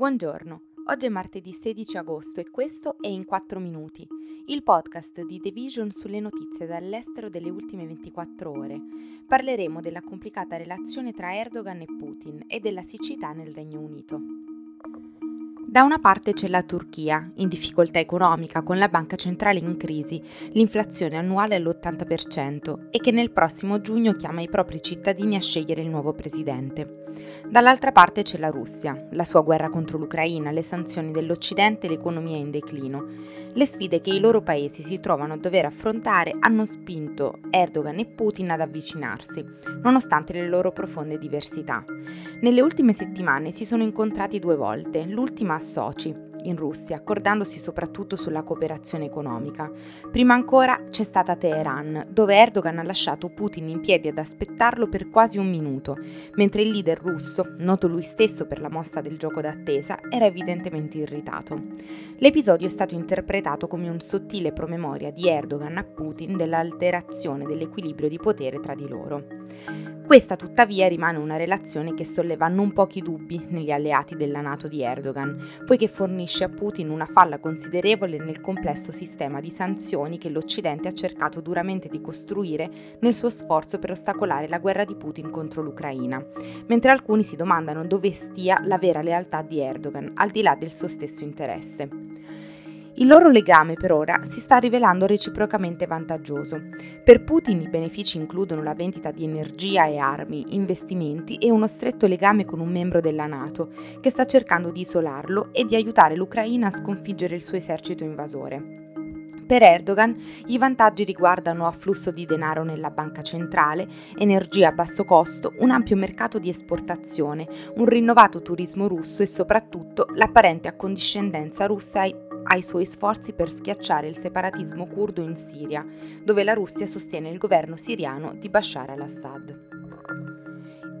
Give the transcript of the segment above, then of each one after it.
Buongiorno, oggi è martedì 16 agosto e questo è In 4 Minuti, il podcast di The Vision sulle notizie dall'estero delle ultime 24 ore. Parleremo della complicata relazione tra Erdogan e Putin e della siccità nel Regno Unito. Da una parte c'è la Turchia, in difficoltà economica con la banca centrale in crisi, l'inflazione annuale all'80% e che nel prossimo giugno chiama i propri cittadini a scegliere il nuovo presidente. Dall'altra parte c'è la Russia, la sua guerra contro l'Ucraina, le sanzioni dell'Occidente e l'economia in declino. Le sfide che i loro paesi si trovano a dover affrontare hanno spinto Erdogan e Putin ad avvicinarsi, nonostante le loro profonde diversità. Nelle ultime settimane si sono incontrati due volte, l'ultima a Sochi, in Russia, accordandosi soprattutto sulla cooperazione economica. Prima ancora c'è stata Teheran, dove Erdogan ha lasciato Putin in piedi ad aspettarlo per quasi un minuto, mentre il leader russo, noto lui stesso per la mossa del gioco d'attesa, era evidentemente irritato. L'episodio è stato interpretato come un sottile promemoria di Erdogan a Putin dell'alterazione dell'equilibrio di potere tra di loro. Questa tuttavia rimane una relazione che solleva non pochi dubbi negli alleati della Nato di Erdogan, poiché fornisce a Putin una falla considerevole nel complesso sistema di sanzioni che l'Occidente ha cercato duramente di costruire nel suo sforzo per ostacolare la guerra di Putin contro l'Ucraina, mentre alcuni si domandano dove stia la vera lealtà di Erdogan, al di là del suo stesso interesse. Il loro legame per ora si sta rivelando reciprocamente vantaggioso. Per Putin i benefici includono la vendita di energia e armi, investimenti e uno stretto legame con un membro della Nato, che sta cercando di isolarlo e di aiutare l'Ucraina a sconfiggere il suo esercito invasore. Per Erdogan i vantaggi riguardano afflusso di denaro nella banca centrale, energia a basso costo, un ampio mercato di esportazione, un rinnovato turismo russo e soprattutto l'apparente accondiscendenza russa ai ai suoi sforzi per schiacciare il separatismo curdo in Siria, dove la Russia sostiene il governo siriano di Bashar al-Assad.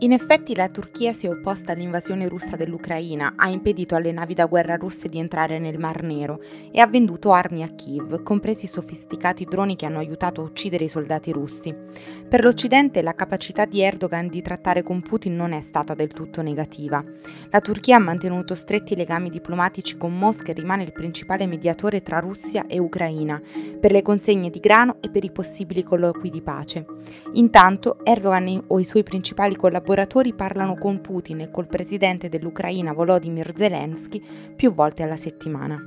In effetti la Turchia si è opposta all'invasione russa dell'Ucraina, ha impedito alle navi da guerra russe di entrare nel Mar Nero e ha venduto armi a Kiev, compresi sofisticati droni che hanno aiutato a uccidere i soldati russi. Per l'Occidente la capacità di Erdogan di trattare con Putin non è stata del tutto negativa. La Turchia ha mantenuto stretti legami diplomatici con Mosca e rimane il principale mediatore tra Russia e Ucraina, per le consegne di grano e per i possibili colloqui di pace. Intanto Erdogan o i suoi principali collaboratori collaboratori parlano con Putin e col presidente dell'Ucraina Volodymyr Zelensky più volte alla settimana.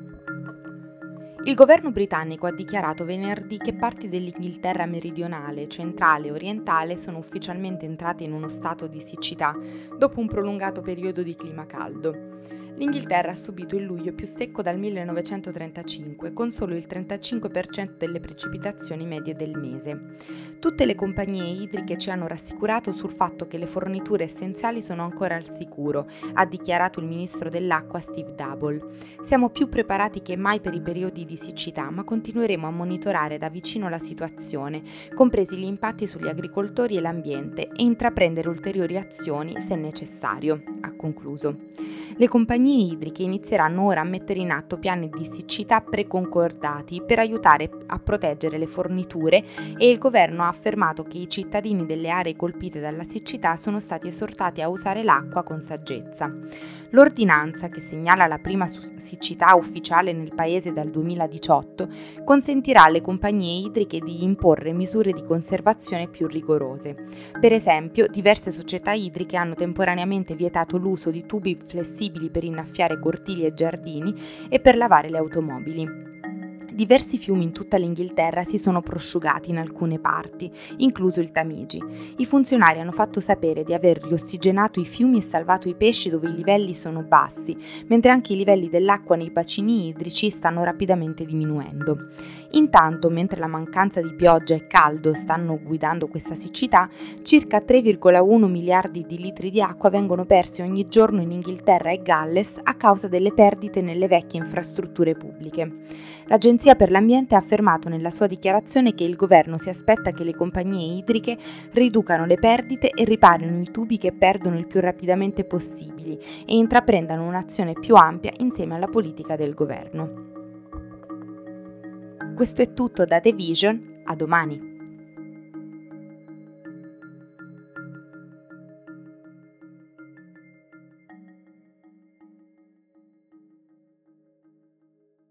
Il governo britannico ha dichiarato venerdì che parti dell'Inghilterra meridionale, centrale e orientale sono ufficialmente entrate in uno stato di siccità dopo un prolungato periodo di clima caldo. L'Inghilterra ha subito il luglio più secco dal 1935, con solo il 35% delle precipitazioni medie del mese. Tutte le compagnie idriche ci hanno rassicurato sul fatto che le forniture essenziali sono ancora al sicuro, ha dichiarato il ministro dell'acqua Steve Double. Siamo più preparati che mai per i periodi di siccità, ma continueremo a monitorare da vicino la situazione, compresi gli impatti sugli agricoltori e l'ambiente, e intraprendere ulteriori azioni se necessario, ha concluso. Le compagnie idriche inizieranno ora a mettere in atto piani di siccità preconcordati per aiutare a proteggere le forniture e il governo ha affermato che i cittadini delle aree colpite dalla siccità sono stati esortati a usare l'acqua con saggezza. L'ordinanza, che segnala la prima siccità ufficiale nel paese dal 2018, consentirà alle compagnie idriche di imporre misure di conservazione più rigorose. Per esempio, diverse società idriche hanno temporaneamente vietato l'uso di tubi flessibili flessibili per innaffiare cortili e giardini e per lavare le automobili. Diversi fiumi in tutta l'Inghilterra si sono prosciugati in alcune parti, incluso il Tamigi. I funzionari hanno fatto sapere di aver riossigenato i fiumi e salvato i pesci dove i livelli sono bassi, mentre anche i livelli dell'acqua nei bacini idrici stanno rapidamente diminuendo. Intanto, mentre la mancanza di pioggia e caldo stanno guidando questa siccità, circa 3,1 miliardi di litri di acqua vengono persi ogni giorno in Inghilterra e Galles a causa delle perdite nelle vecchie infrastrutture pubbliche. L'Agenzia per l'Ambiente ha affermato nella sua dichiarazione che il governo si aspetta che le compagnie idriche riducano le perdite e riparino i tubi che perdono il più rapidamente possibili e intraprendano un'azione più ampia insieme alla politica del governo. Questo è tutto da The Vision, a domani.